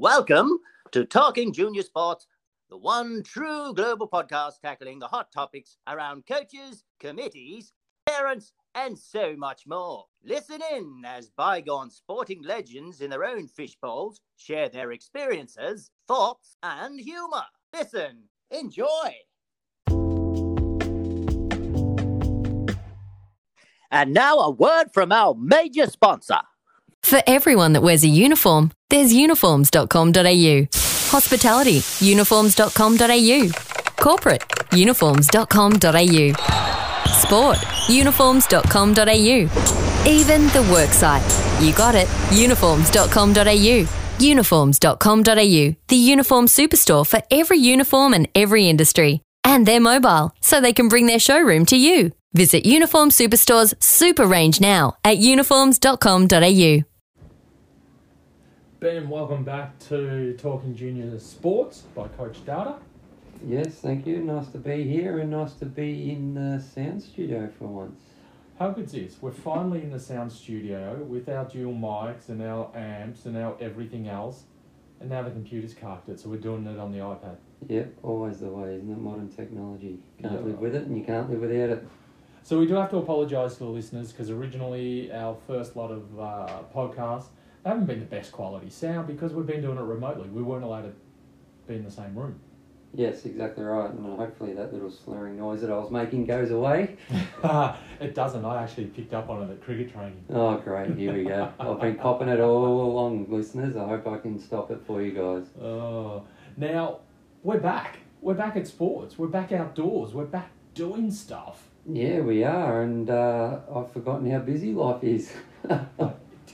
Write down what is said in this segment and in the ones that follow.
Welcome to Talking Junior Sports, the one true global podcast tackling the hot topics around coaches, committees, parents, and so much more. Listen in as bygone sporting legends in their own fishbowls share their experiences, thoughts, and humour. Listen, enjoy. And now a word from our major sponsor. For everyone that wears a uniform, there's uniforms.com.au. Hospitality, uniforms.com.au. Corporate, uniforms.com.au. Sport, uniforms.com.au. Even the worksite. You got it, uniforms.com.au. Uniforms.com.au, the uniform superstore for every uniform and every industry. And they're mobile, so they can bring their showroom to you. Visit Uniform Superstore's super range now at uniforms.com.au. Ben, welcome back to Talking Junior Sports by Coach Data. Yes, thank you. Nice to be here and nice to be in the sound studio for once. How good's this? We're finally in the sound studio with our dual mics and our amps and our everything else, and now the computer's carked it, so we're doing it on the iPad. Yep, always the way, isn't it? Modern technology. Can't Yeah. live with it and you can't live without it. So we do have to apologise to the listeners because originally our first lot of uh, podcasts they haven't been the best quality sound because we've been doing it remotely. We weren't allowed to be in the same room. Yes, exactly right. And hopefully that little slurring noise that I was making goes away. it doesn't. I actually picked up on it at cricket training. Oh, great. Here we go. I've been popping it all along, listeners. I hope I can stop it for you guys. Oh, now we're back. We're back at sports. We're back outdoors. We're back doing stuff. Yeah, we are. And uh, I've forgotten how busy life is.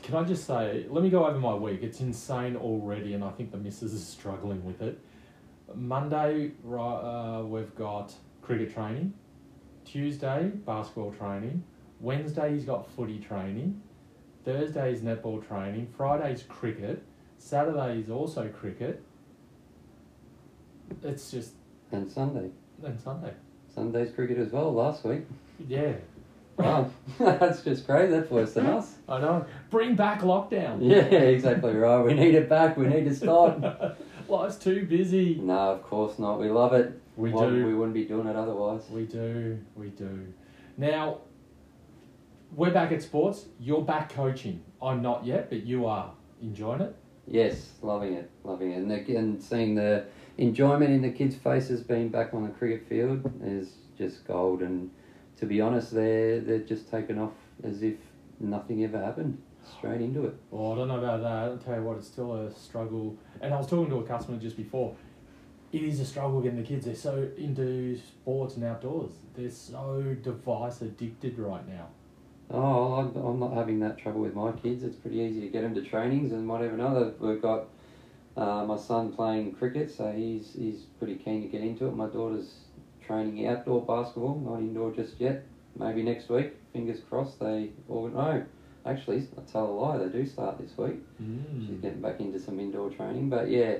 Can I just say, let me go over my week. It's insane already, and I think the missus is struggling with it. Monday, uh, we've got cricket training. Tuesday, basketball training. Wednesday, he's got footy training. Thursday is netball training. Friday's cricket. Saturday is also cricket. It's just, and Sunday. and Sunday. Sunday's cricket as well last week. Yeah, Wow. That's just crazy. That's worse than us. I know. Bring back lockdown. Yeah, exactly right. We need it back. We need to start. Life's too busy. No, of course not. We love it. We Why- do. We wouldn't be doing it otherwise. We do, we do. Now, we're back at sports. You're back coaching. I'm not yet, but you are enjoying it. Yes, loving it, loving it, and, the, and seeing the enjoyment in the kids' faces being back on the cricket field is just gold. And to be honest, they're they're just taken off as if nothing ever happened, straight into it. Well, I don't know about that. I'll tell you what, it's still a struggle. And I was talking to a customer just before. It is a struggle getting the kids. They're so into sports and outdoors. They're so device addicted right now. Oh, I'm, I'm not having that trouble with my kids. It's pretty easy to get them to trainings and whatever. Another, we've got uh, my son playing cricket, so he's he's pretty keen to get into it. My daughter's training outdoor basketball, not indoor just yet. Maybe next week. Fingers crossed. They or no, actually, I tell a lie. They do start this week. She's getting back into some indoor training, but yeah,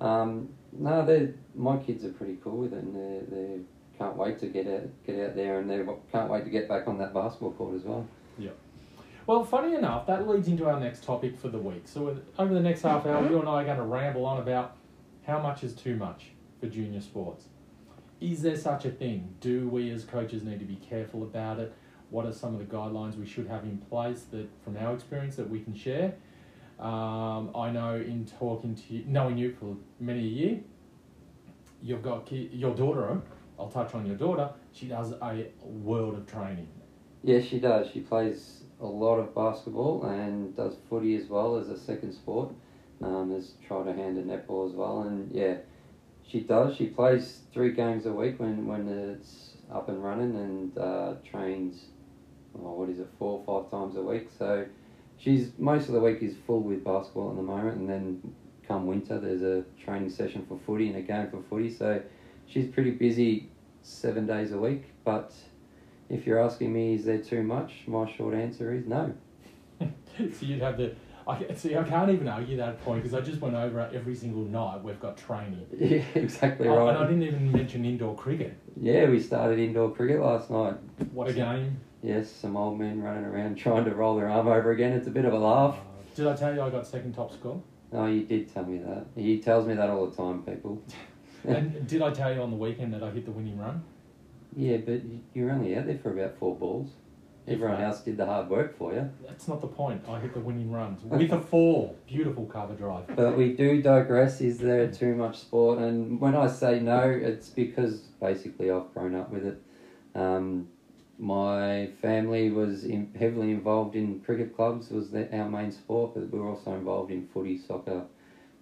um, no, they my kids are pretty cool with it, and they they can't wait to get out get out there, and they can't wait to get back on that basketball court as well. Well, funny enough, that leads into our next topic for the week. So, over the next half hour, you and I are going to ramble on about how much is too much for junior sports. Is there such a thing? Do we as coaches need to be careful about it? What are some of the guidelines we should have in place that, from our experience, that we can share? Um, I know in talking to you, knowing you for many a year, you've got ki- your daughter. I'll touch on your daughter. She does a world of training. Yeah, she does. She plays a lot of basketball and does footy as well as a second sport. Um, has tried her hand at netball as well, and yeah, she does. She plays three games a week when when it's up and running, and uh, trains. Oh, what is it? Four or five times a week. So she's most of the week is full with basketball at the moment, and then come winter there's a training session for footy and a game for footy. So she's pretty busy seven days a week, but if you're asking me, is there too much? My short answer is no. so you'd have the. I see. I can't even argue that point because I just went over it every single night. We've got training, Yeah, exactly Oh, right. and I didn't even mention indoor cricket. Yeah, we started indoor cricket last night. What a game! Yes, some old men running around trying to roll their arm over again. It's a bit of a laugh. Uh, did I tell you I got second top score? No, you did tell me that. He tells me that all the time, people. and did I tell you on the weekend that I hit the winning run? Yeah, but you're only out there for about four balls. Everyone else did the hard work for you. That's not the point. I hit the winning runs with a four. Beautiful cover drive. But we do digress. Is there too much sport? And when I say no, it's because basically I've grown up with it. Um, my family was in, heavily involved in cricket clubs. Was the, our main sport, but we were also involved in footy, soccer.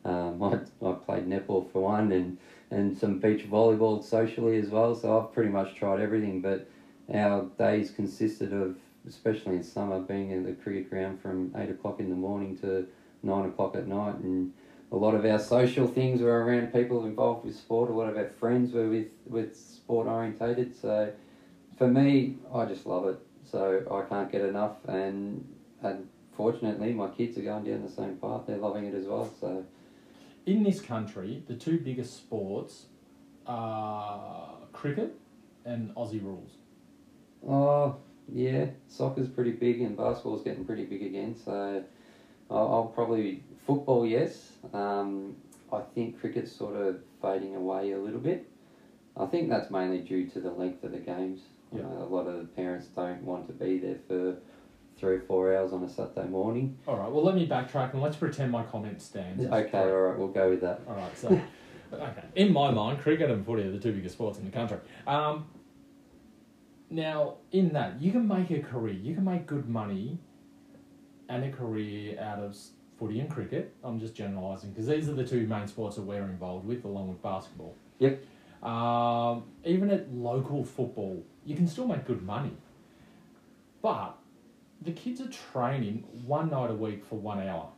Um, I, I played netball for one, and and some beach volleyball socially as well. So I've pretty much tried everything. But our days consisted of, especially in summer, being in the cricket ground from eight o'clock in the morning to nine o'clock at night, and a lot of our social things were around people involved with sport. A lot of our friends were with with sport orientated. So for me, I just love it. So I can't get enough, and and fortunately, my kids are going down the same path. They're loving it as well. So In this country, the two biggest sports are cricket and Aussie rules. Oh, yeah, soccer's pretty big and basketball's getting pretty big again. So I'll, I'll probably football, yes. Um, I think cricket's sort of fading away a little bit. I think that's mainly due to the length of the games. You Yeah. know, a lot of the parents don't want to be there for three or four hours on a Saturday morning. All right. Well, let me backtrack and let's pretend my comment stands. Okay, all right, we'll go with that. All right. So, okay. In my mind, cricket and footy are the two biggest sports in the country. Um, now, in that, you can make a career. You can make good money and a career out of footy and cricket. I'm just generalising because these are the two main sports that we're involved with, along with basketball. Yep. Um, even at local football, you can still make good money. But the kids are training one night a week for one hour.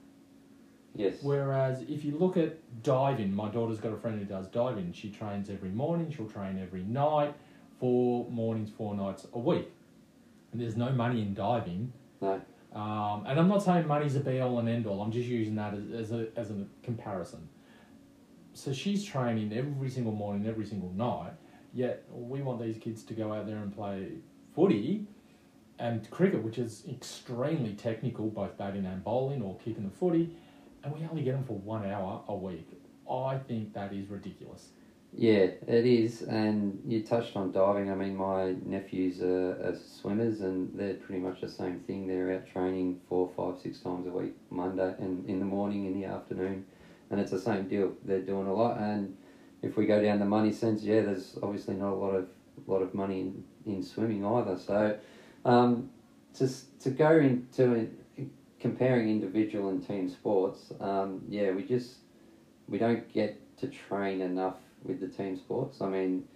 Yes. Whereas if you look at diving, my daughter's got a friend who does diving. She trains every morning, she'll train every night, four mornings, four nights a week. And there's no money in diving. No. Um, and I'm not saying money's a be all and end all, I'm just using that as, as, a, as a comparison. So she's training every single morning, every single night, yet we want these kids to go out there and play footy and cricket, which is extremely technical, both batting and bowling or kicking the footy, and we only get them for one hour a week. I think that is ridiculous. Yeah, it is. And you touched on diving. I mean, my nephews are, are swimmers, and they're pretty much the same thing. They're out training four, five, six times a week, Monday and in the morning, in the afternoon, and it's the same deal. They're doing a lot. And if we go down the money sense, yeah, there's obviously not a lot of lot of money in, in swimming either. So, um, to to go into in, comparing individual and team sports, um, yeah, we just we don't get to train enough with the team sports. I mean,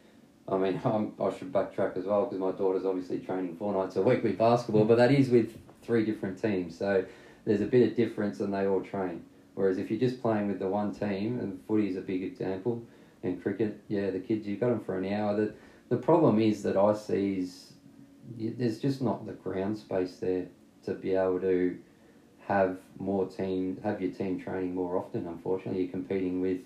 I mean, I'm, I should backtrack as well because my daughter's obviously training four nights a week with basketball, but that is with three different teams. So there's a bit of difference, and they all train. Whereas if you're just playing with the one team, and footy is a big example, and cricket, yeah, the kids you've got them for an hour. The the problem is that I see is there's just not the ground space there to be able to have more team, have your team training more often. Unfortunately, you're competing with.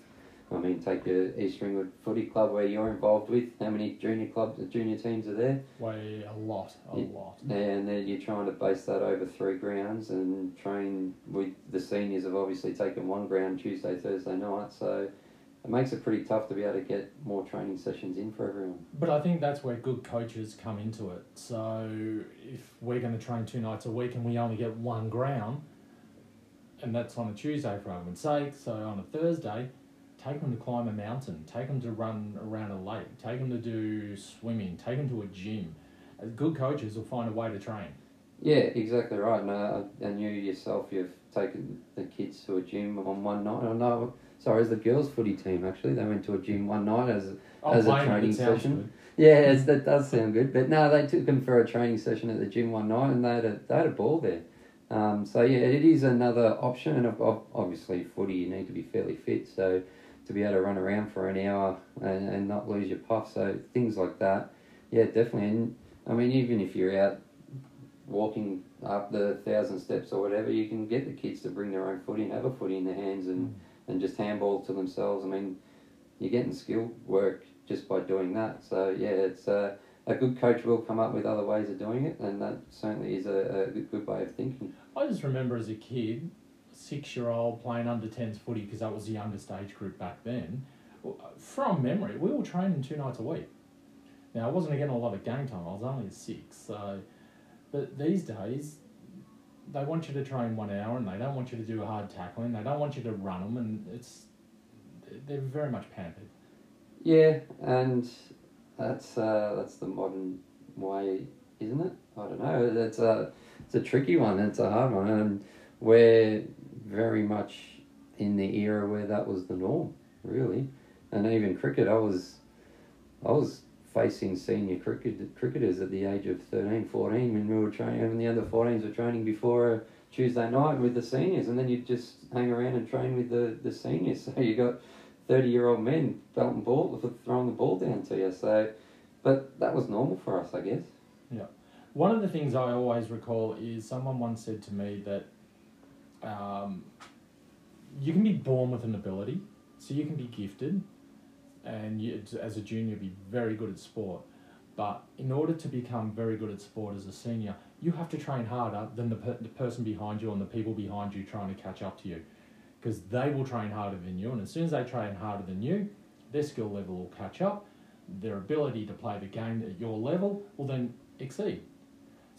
I mean, take your East Ringwood Footy Club where you're involved with. How many junior clubs, junior teams are there? Way a lot, a lot. And then you're trying to base that over three grounds and train with the seniors have obviously taken one ground Tuesday, Thursday night. So it makes it pretty tough to be able to get more training sessions in for everyone. But I think that's where good coaches come into it. So if we're going to train two nights a week and we only get one ground, and that's on a Tuesday for argument's sake, so on a Thursday, take them to climb a mountain, take them to run around a lake, take them to do swimming, take them to a gym. Uh, Good coaches will find a way to train. Yeah, exactly right. And, uh, and you yourself, you've taken the kids to a gym on one night. I know, sorry, as the girls' footy team actually, they went to a gym one night as Oh, As a playing it, it training session. good. Yeah, that does sound good. But no, they took them for a training session at the gym one night, and they had a, they had a ball there. Um, so yeah, it is another option, and ob- ob- obviously footy you need to be fairly fit. So to be able to run around for an hour and, and not lose your puff, so things like that, yeah, definitely. And I mean, even if you're out walking up the thousand steps or whatever, you can get the kids to bring their own footy and have a footy in their hands and, and just handball to themselves. I mean, you're getting skill work just by doing that. So yeah, it's uh, a good coach will come up with other ways of doing it, and that certainly is a, a good, good way of thinking. I just remember as a kid six year old playing under 10s footy because that was the youngest age group back then. From memory, we were training two nights a week. Now, I wasn't getting a lot of game time, I was only six. So, but these days, they want you to train one hour and they don't want you to do hard tackling, they don't want you to run them, and it's they're very much pampered. Yeah, and that's uh, that's the modern way, isn't it? I don't know. It's a it's a tricky one. It's a hard one, and we're very much in the era where that was the norm, really. And even cricket, I was I was facing senior cricket cricketers at the age of 13, 14 when we were training, and the other 14s were training before a Tuesday night with the seniors, and then you'd just hang around and train with the, the seniors. So you got 30 year old men belting ball, throwing the ball down to you. So, but that was normal for us, I guess. Yeah. One of the things I always recall is someone once said to me that um, you can be born with an ability, so you can be gifted, and you, as a junior be very good at sport. But in order to become very good at sport as a senior, you have to train harder than the, per- the person behind you and the people behind you trying to catch up to you. Because they will train harder than you, and as soon as they train harder than you, their skill level will catch up. Their ability to play the game at your level will then exceed.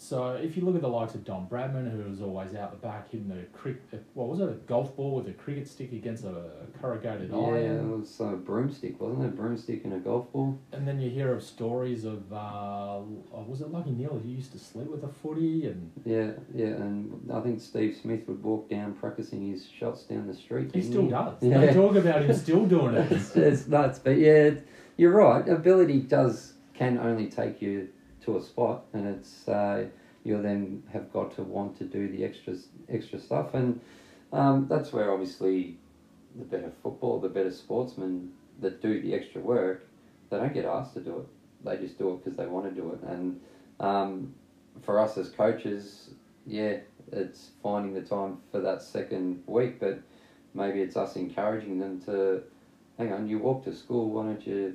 So if you look at the likes of Don Bradman, who was always out the back hitting the crick, uh, what was it, a golf ball with a cricket stick against a, corrugated Yeah, it iron, was a broomstick, wasn't it? A broomstick and a golf ball. and then you hear of stories of, uh, oh, was it Lachie Neale who used to sleep with a footy, and Yeah, yeah, and I think Steve Smith would walk down practicing his shots down the street. he still does. Yeah. They talk about him still doing it. it's, it's nuts, but yeah, you're right. Ability does can only take you to a spot, and it's uh, you'll then have got to want to do the extra extra stuff, and um, that's where obviously the better football, the better sportsmen that do the extra work, they don't get asked to do it. They just do it because they want to do it, and um, for us as coaches, yeah, it's finding the time for that second week, but maybe it's us encouraging them to hang on, you walk to school, why don't you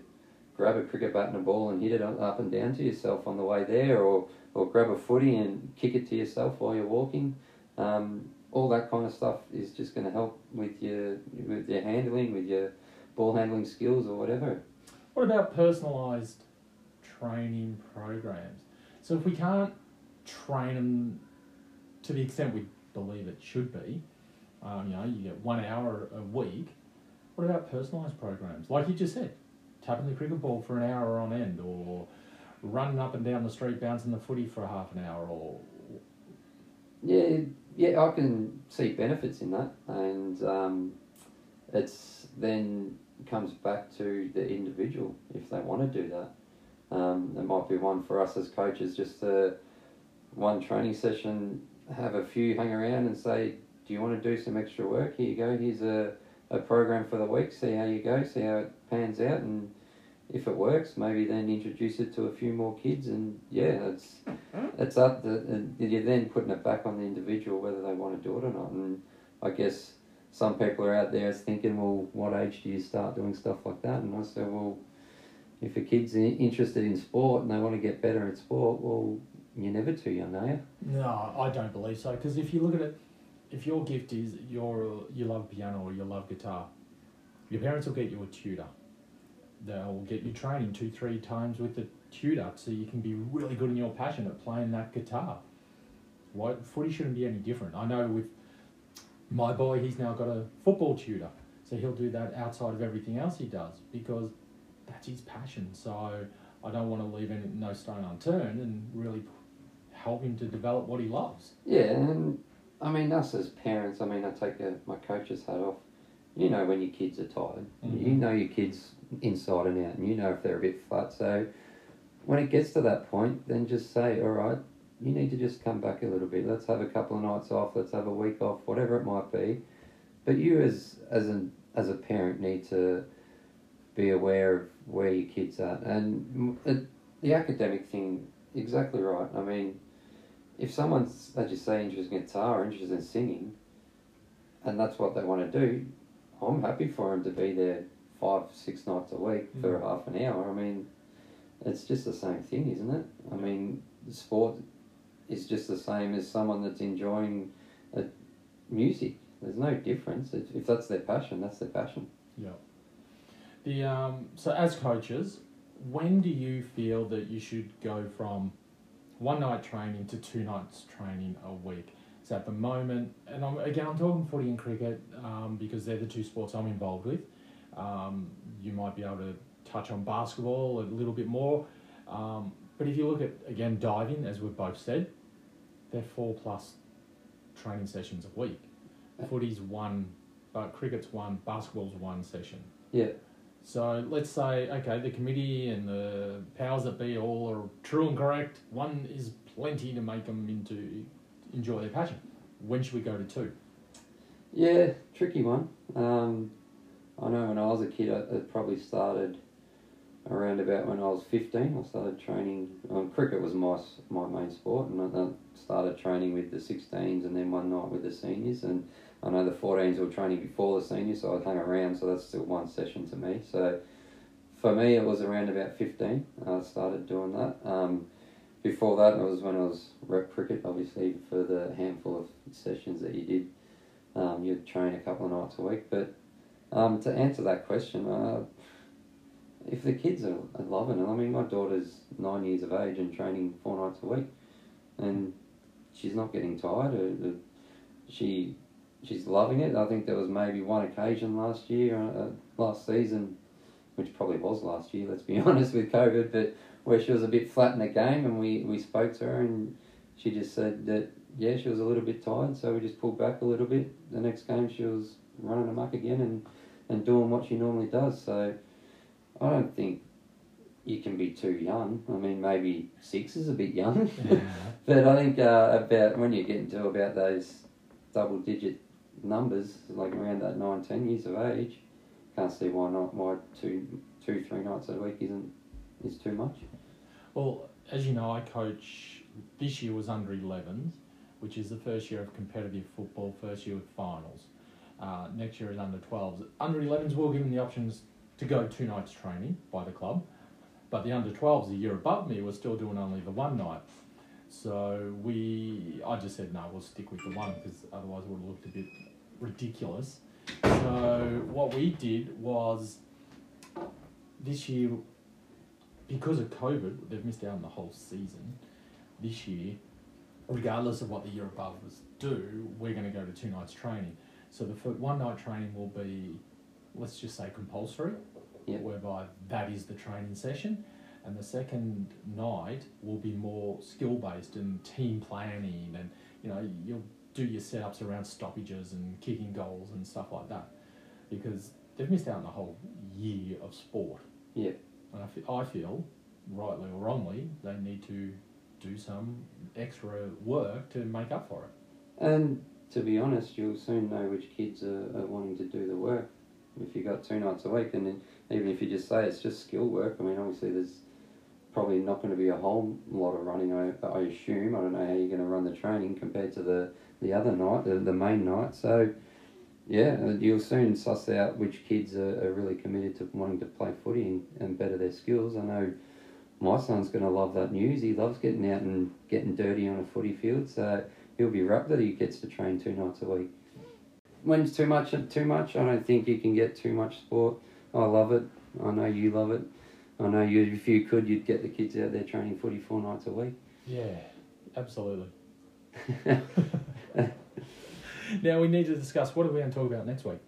grab a cricket bat and a ball and hit it up and down to yourself on the way there, or, or grab a footy and kick it to yourself while you're walking. Um, all that kind of stuff is just going to help with your with your handling, with your ball handling skills or whatever. What about personalised training programs? So if we can't train them to the extent we believe it should be, um, you know, you get one hour a week. What about personalised programs? Like you just said, tapping the cricket ball for an hour on end, or running up and down the street bouncing the footy for a half an hour, or Yeah, yeah, I can see benefits in that, and um, it's then comes back to the individual if they want to do that. Um, there might be one for us as coaches, just a one training session, have a few hang around and say, "Do you want to do some extra work? Here you go. Here's a, a program for the week. See how you go. See how it pans out, and if it works, maybe then introduce it to a few more kids. And yeah, it's it's up. And you're then putting it back on the individual whether they want to do it or not. And I guess some people are out there thinking, well, what age do you start doing stuff like that? And I said, well, if a kid's interested in sport and they want to get better at sport, well, you're never too young, are you? No, I don't believe so. Because if you look at it, if your gift is you're you love piano or you love guitar, your parents will get you a tutor. They'll get you training two, three times with the tutor so you can be really good in your passion at playing that guitar. Why footy shouldn't be any different. I know with my boy, he's now got a football tutor, so he'll do that outside of everything else he does because that's his passion. So I don't want to leave any, no stone unturned and really help him to develop what he loves. Yeah, and I mean, us as parents, I mean, I take a, my coach's hat off. You know when your kids are tired. You Mhm. know your kids inside and out, and you know if they're a bit flat. So when it gets to that point, then just say, all right, you need to just come back a little bit. Let's have a couple of nights off. Let's have a week off, whatever it might be. But you, as as an as a parent, need to be aware of where your kids are, and it, the academic thing. Exactly right. I mean, if someone's, as you say, interested in guitar or interested in singing, and that's what they want to do, I'm happy for him to be there five, six nights a week for Mm. half an hour. I mean, it's just the same thing, isn't it? I mean, sport is just the same as someone that's enjoying uh, music. there's no difference. If, if that's their passion, that's their passion. Yeah. The um, so as coaches, when do you feel that you should go from one night training to two nights training a week? So at the moment, and I'm, again, I'm talking footy and cricket um, because they're the two sports I'm involved with. Um, you might be able to touch on basketball a little bit more, um, but if you look at again diving, as we've both said, they're four plus training sessions a week. Footy's one, but cricket's one, basketball's one session. Yeah. So let's say, okay, the committee and the powers that be all are true and correct. One is plenty to make them into enjoy their passion. When should we go to two? Yeah, tricky one. Um, I know when I was a kid, it it probably started around about when I was 15. I started training. Um, cricket was my my main sport, and I, I started training with the 16s, and then one night with the seniors. And I know the 14s were training before the seniors, so I hung around. So that's still one session to me. So for me, it was around about 15. I started doing that. Um, before that, it was when I was rep cricket, obviously, for the handful of sessions that you did. Um, you'd train a couple of nights a week. But um, to answer that question, uh, if the kids are, are loving it, I mean, my daughter's nine years of age and training four nights a week, and she's not getting tired. Uh, uh, she she's loving it. I think there was maybe one occasion last year, uh, last season, which probably was last year. Let's be honest with COVID, but where she was a bit flat in the game, and we we spoke to her, and she just said that yeah, she was a little bit tired, so we just pulled back a little bit. The next game, she was running amok again and and doing what she normally does. So I don't think you can be too young. I mean, maybe six is a bit young, but I think uh, about when you get into about those double digit numbers, like around that nine, ten years of age, can't see why not. Why two, two, three nights a week isn't is too much. Well, as you know, I coach. This year was under 11s, which is the first year of competitive football, first year with finals. Uh, next year is under 12s. Under 11s, we're given the options to go two nights training by the club, but the under 12s, the year above me, were still doing only the one night. So we, I just said no, we'll stick with the one because otherwise it would have looked a bit ridiculous. So what we did was this year because of COVID, they've missed out on the whole season. This year, regardless of what the year above us do, we're going to go to two nights training. So the one night training will be, let's just say, compulsory, Yep. whereby that is the training session. And the second night will be more skill based and team planning, and you know you'll do your setups around stoppages and kicking goals and stuff like that, because they've missed out on the whole year of sport. Yeah. I feel, rightly or wrongly, they need to do some extra work to make up for it. And to be honest, you'll soon know which kids are, are wanting to do the work. If you've got two nights a week, and even if you just say it's just skill work, I mean, obviously there's probably not going to be a whole lot of running. I, I assume I don't know how you're going to run the training compared to the the other night, the, the main night. So yeah, you'll soon suss out which kids are, are really committed to wanting to play footy and, and better their skills. I know my son's going to love that news. He loves getting out and getting dirty on a footy field, so he'll be rapt that he gets to train two nights a week. When's too much? Too much? I don't think you can get too much sport. I love it. I know you love it. I know you. If you could, you'd get the kids out there training footy four nights a week. Yeah, absolutely. now we need to discuss what are we going to talk about next week.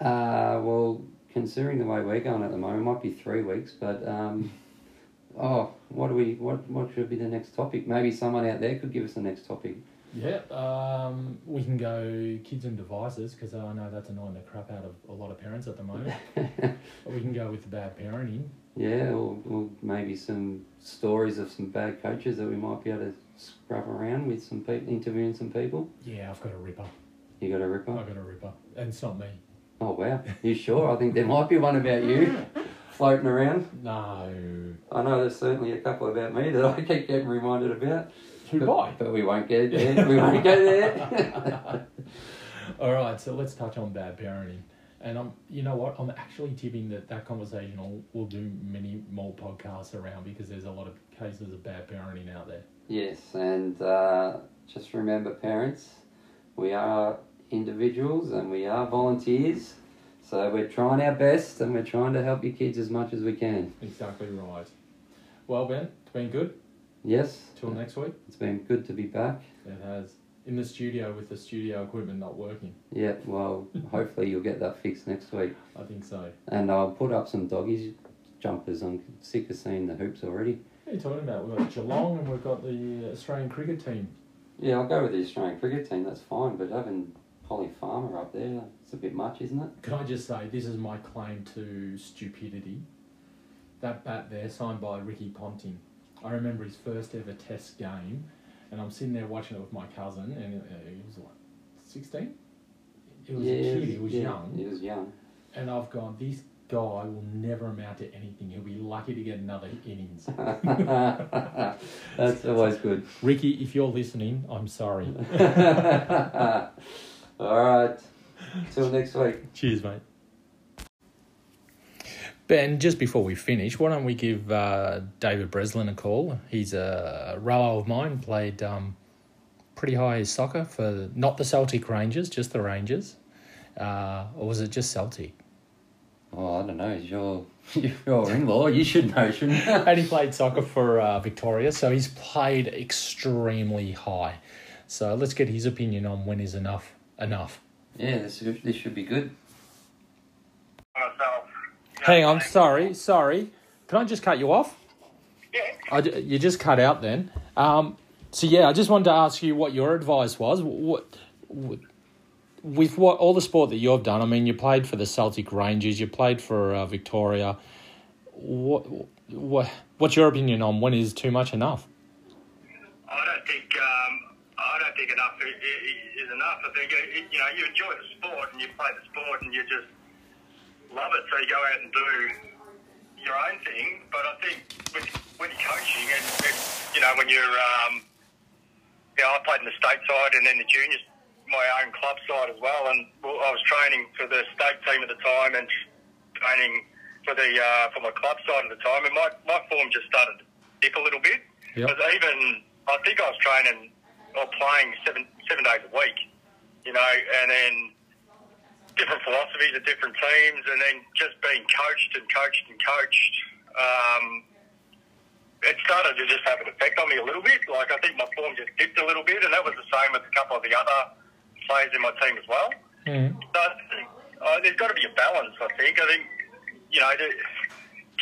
Uh, well, considering the way we're going at the moment, it might be three weeks, but um, oh, what do we? What what should be the next topic? Maybe someone out there could give us the next topic. Yeah, um, we can go kids and devices because I know that's annoying the crap out of a lot of parents at the moment. we can go with the bad parenting. yeah, or, or maybe some stories of some bad coaches that we might be able to scrub around with some people, interviewing some people. Yeah, I've got a ripper. You got a ripper? I've got a ripper, and it's not me. Oh wow, you sure? I think there might be one about you floating around. No. I know there's certainly a couple about me that I keep getting reminded about. Who but, by? But we won't get there. We won't go there. All right, so let's touch on bad parenting. And I'm, you know what? I'm actually tipping that that conversation will, will do many more podcasts around because there's a lot of cases of bad parenting out there. yes, and uh, just remember, parents, we are individuals and we are volunteers. So we're trying our best and we're trying to help your kids as much as we can. Exactly right. Well, Ben, it's been good. Yes. Till next week. It's been good to be back. It has. In the studio with the studio equipment not working. Yeah, well, hopefully you'll get that fixed next week. I think so. And I'll put up some doggies jumpers. I'm sick of seeing the hoops already. What are you talking about? We've got Geelong and we've got the Australian cricket team. Yeah, I'll go with the Australian cricket team, that's fine, but having Polly Farmer up there, it's a bit much, isn't it? Can I just say, this is my claim to stupidity. That bat there, signed by Ricky Ponting. I remember his first ever test game, and I'm sitting there watching it with my cousin, and uh, he was what, 16? He was yeah, a kid, he was yeah, young. He was young. And I've gone, this guy will never amount to anything. He'll be lucky to get another innings. That's always good. Ricky, if you're listening, I'm sorry. All right. Till next week. Cheers, mate. Ben, just before we finish, why don't we give uh, David Breslin a call? He's a rower of mine, played um, pretty high soccer for not the Celtic Rangers, just the Rangers. Uh, or was it just Celtic? Oh, I don't know. He's your, your in law. You should know, shouldn't you? and he played soccer for uh, Victoria, so he's played extremely high. So let's get his opinion on when is enough enough. Yeah, this, this should be good. Hang on, sorry, sorry. Can I just cut you off? Yeah. I, you just cut out then. Um, so yeah, I just wanted to ask you what your advice was. What, what with what all the sport that you've done? I mean, you played for the Celtic Rangers, you played for uh, Victoria. What, what what's your opinion on when is too much enough? I don't think um, I don't think enough i- i- is enough. I think you know you enjoy the sport and you play the sport and you just love it, so you go out and do your own thing. But I think with, when you're coaching and, and you know when you're um, you know I played in the state side and then the juniors, my own club side as well, and well, I was training for the state team at the time and training for the uh, for my club side at the time, and my, my form just started to dip a little bit. Yep. Because even I think I was training or playing seven seven days a week, you know, and then different philosophies of different teams, and then just being coached and coached and coached. Um, it started to just have an effect on me a little bit. Like I think my form just dipped a little bit, and that was the same with a couple of the other players in my team as well. Mm. So uh, there's got to be a balance. I think. I think you know, the,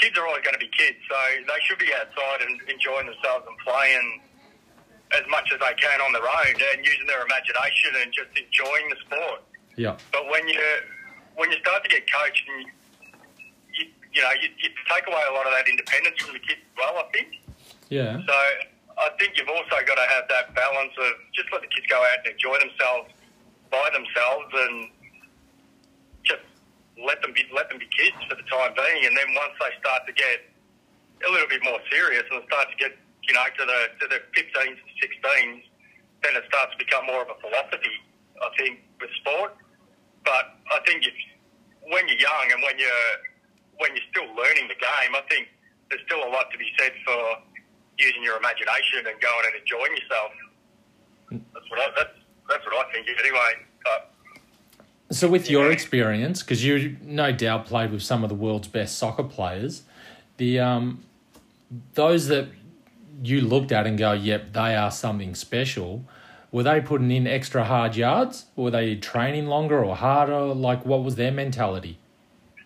kids are always going to be kids, so they should be outside and enjoying themselves and playing as much as they can on their own and using their imagination and just enjoying the sport. Yeah. But when you when you start to get coached and you, you know you, you take away a lot of that independence from the kids as well, I think. Yeah. So I think you've also got to have that balance of just let the kids go out and enjoy themselves by themselves and just let them be let them be kids for the time being. And then once they start to get a little bit more serious and start to get you know to the to the 15s and 16s, then it starts to become more of a philosophy. I think with sport, but I think if when you're young and when you're when you're still learning the game, I think there's still a lot to be said for using your imagination and going and enjoying yourself. That's what I, that's that's what I think anyway. Uh, So, with your experience, because you no doubt played with some of the world's best soccer players, the um, those that you looked at and go, "Yep, they are something special." Were they putting in extra hard yards? Were they training longer or harder? Like, what was their mentality?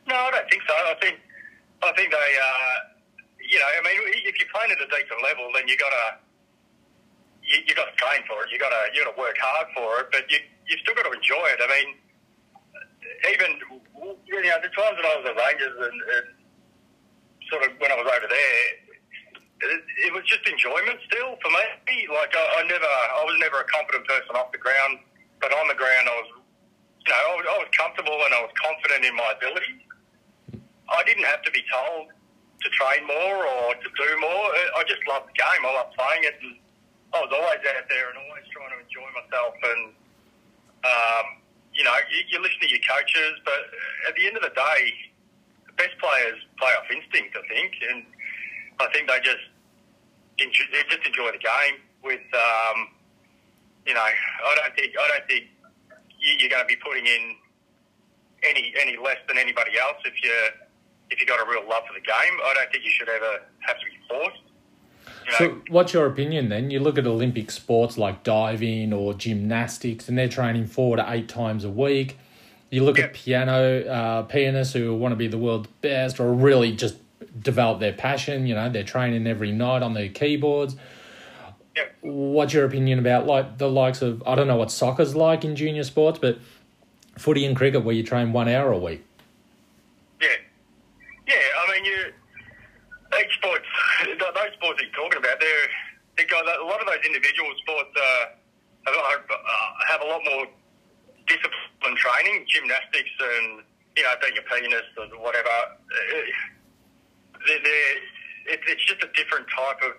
no, I don't think so. I think I think they, uh, you know, I mean, if you're playing at a decent level, then you got to you, you got to train for it. You got to you got to work hard for it, but you you still got to enjoy it. I mean, even you know the times when I was at Rangers and, and sort of when I was over there, it, was just enjoyment still for me. Like I, I never, I was never a confident person off the ground, but on the ground I was, you know, I was, I was comfortable and I was confident in my abilities. I didn't have to be told to train more or to do more. I just loved the game. I loved playing it, and I was always out there and always trying to enjoy myself. And um, you know, you, you listen to your coaches, but at the end of the day, the best players play off instinct. I think, and I think they just enjoy, they just enjoy the game. With um, you know, I don't think I don't think you- you're going to be putting in any any less than anybody else if you if you got a real love for the game. I don't think you should ever have to be forced. You know, So, what's your opinion then? You look at Olympic sports like diving or gymnastics, and they're training four to eight times a week. You look at piano uh, pianists who want to be the world's best or really just develop their passion. You know, they're training every night on their keyboards. yeah. What's your opinion about like the likes of I don't know what soccer's like in junior sports, but footy and cricket where you train one hour a week? Yeah, yeah. I mean, you each sports, th- those sports that you're talking about, they're a lot of those individual sports uh, have, uh, have a lot more discipline training, gymnastics, and you know, being a pianist or whatever. They're, they're, it, it's just a different type of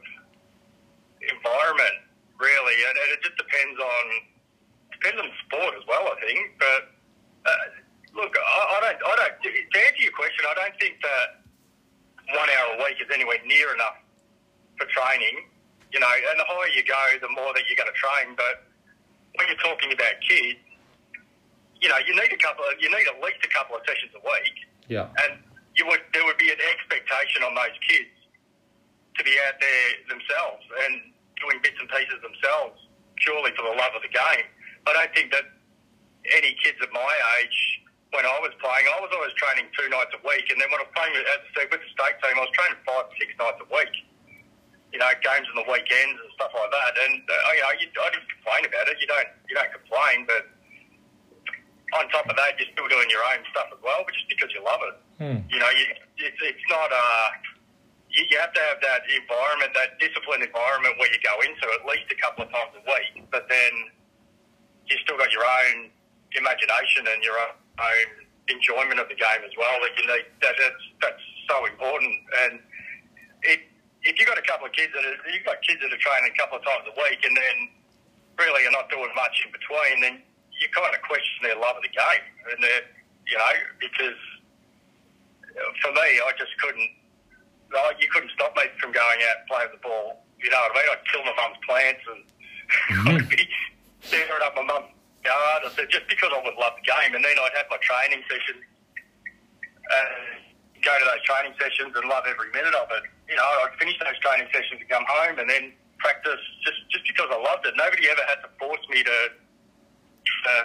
environment, really, and, and it just depends on depends on the sport as well. I think, but uh, look, I, I don't, I don't. To answer your question, I don't think that one hour a week is anywhere near enough for training. You know, and the higher you go, the more that you're going to train. But when you're talking about kids, you know, you need a couple. Of, you need at least a couple of sessions a week Yeah. and you would there would be an expectation on those kids to be out there themselves and doing bits and pieces themselves purely for the love of the game. I don't think that any kids at my age, when I was playing, I was always training two nights a week, and then when I was playing with, as I the state team, I was training five, six nights a week. You know, games on the weekends and stuff like that. And uh, you know, you, I didn't complain about it. You don't, you don't complain, but on top of that, you're still doing your own stuff as well, but just because you love it. Hmm. You know, you, it's, it's not uh You, you have to have that environment, that disciplined environment where you go into at least a couple of times a week, but then you still got your own imagination and your own enjoyment of the game as well. That you need. That, that's that's so important. And it, if you got a couple of kids that are, you've got kids that are training a couple of times a week, and then really are not doing much in between, then you kind of question their love of the game, and they're, you know, because for me, I just couldn't. Oh, you couldn't stop me from going out and playing the ball. You know what I mean? I'd kill my mum's plants and I'd be tearing up my mum's yard. I said, just because I would love the game. And then I'd have my training sessions and go to those training sessions and love every minute of it. You know, I'd finish those training sessions and come home and then practice just, just because I loved it. Nobody ever had to force me to uh,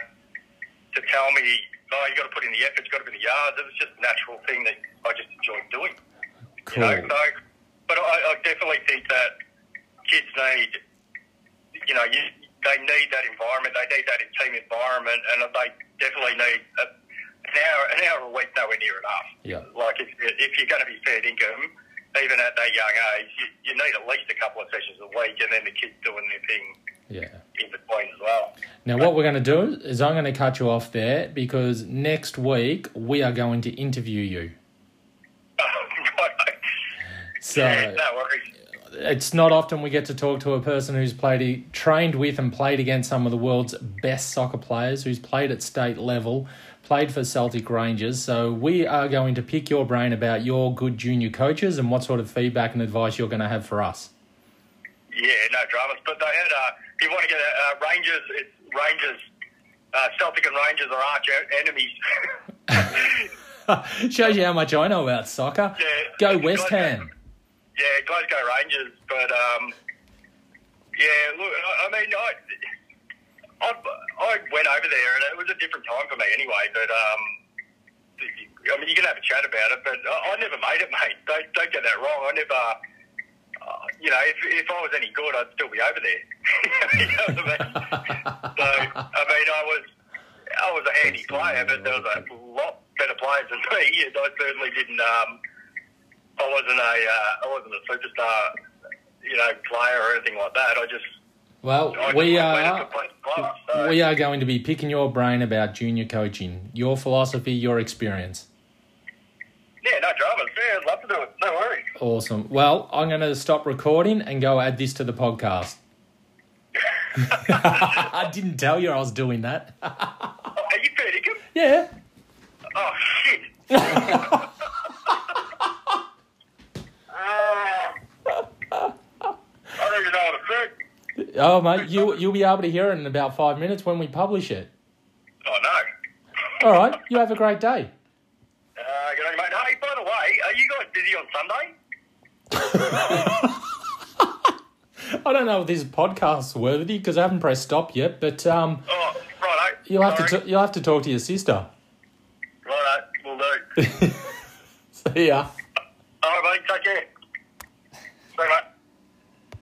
to tell me, oh, you got to put in the effort, you got to be in the yards. It was just a natural thing that I just enjoyed doing. Cool. You know, so, but I, I definitely think that kids need, you know, you, they need that environment. They need that team environment, and they definitely need a, an hour, an hour a week. Nowhere near enough. Yeah. Like if, if you're going to be fair income, even at that young age, you, you need at least a couple of sessions a week, and then the kids doing their thing Yeah. as well. Now, what we're going to do is I'm going to cut you off there because next week we are going to interview you. right. So yeah, no worries. it's not often we get to talk to a person who's played, trained with, and played against some of the world's best soccer players, who's played at state level, played for Celtic Rangers. So we are going to pick your brain about your good junior coaches and what sort of feedback and advice you're going to have for us. Yeah, no dramas. But they had, uh, you want to get uh, Rangers, it's Rangers, uh, Celtic and Rangers are arch enemies. Shows you how much I know about soccer. Yeah. Go West Ham. Yeah, Glasgow Rangers. But, um, yeah, look, I, I mean, I, I, I went over there and it was a different time for me anyway. But, um, I mean, you can have a chat about it, but I, I never made it, mate. Don't, don't get that wrong. I never, uh, you know, if, if I was any good, I'd still be over there. you know what I mean? So, I mean, I was, I was a handy player, but there was a lot better players than me, and I certainly didn't. Um, I wasn't a, uh, I wasn't a superstar, you know, player or anything like that. I just, Well, I we are. class. So, We are going to be picking your brain about junior coaching, your philosophy, your experience. Yeah, no dramas. Yeah, I'd love to do it. No worries. Awesome. Well, I'm going to stop recording and go add this to the podcast. I didn't tell you I was doing that. Oh, are you fair yeah. Oh shit. I don't even know what to say. Oh, mate, you, you'll be able to hear it in about five minutes when we publish it. Oh, no! All right. You have a great day. Uh, good on you, mate. Hey, by the way, are you on Sunday? I don't know if this podcast's worthy because I haven't pressed stop yet, but um, Oh, righto. you'll have to t- you'll have to talk to your sister. Righto, will do. See ya.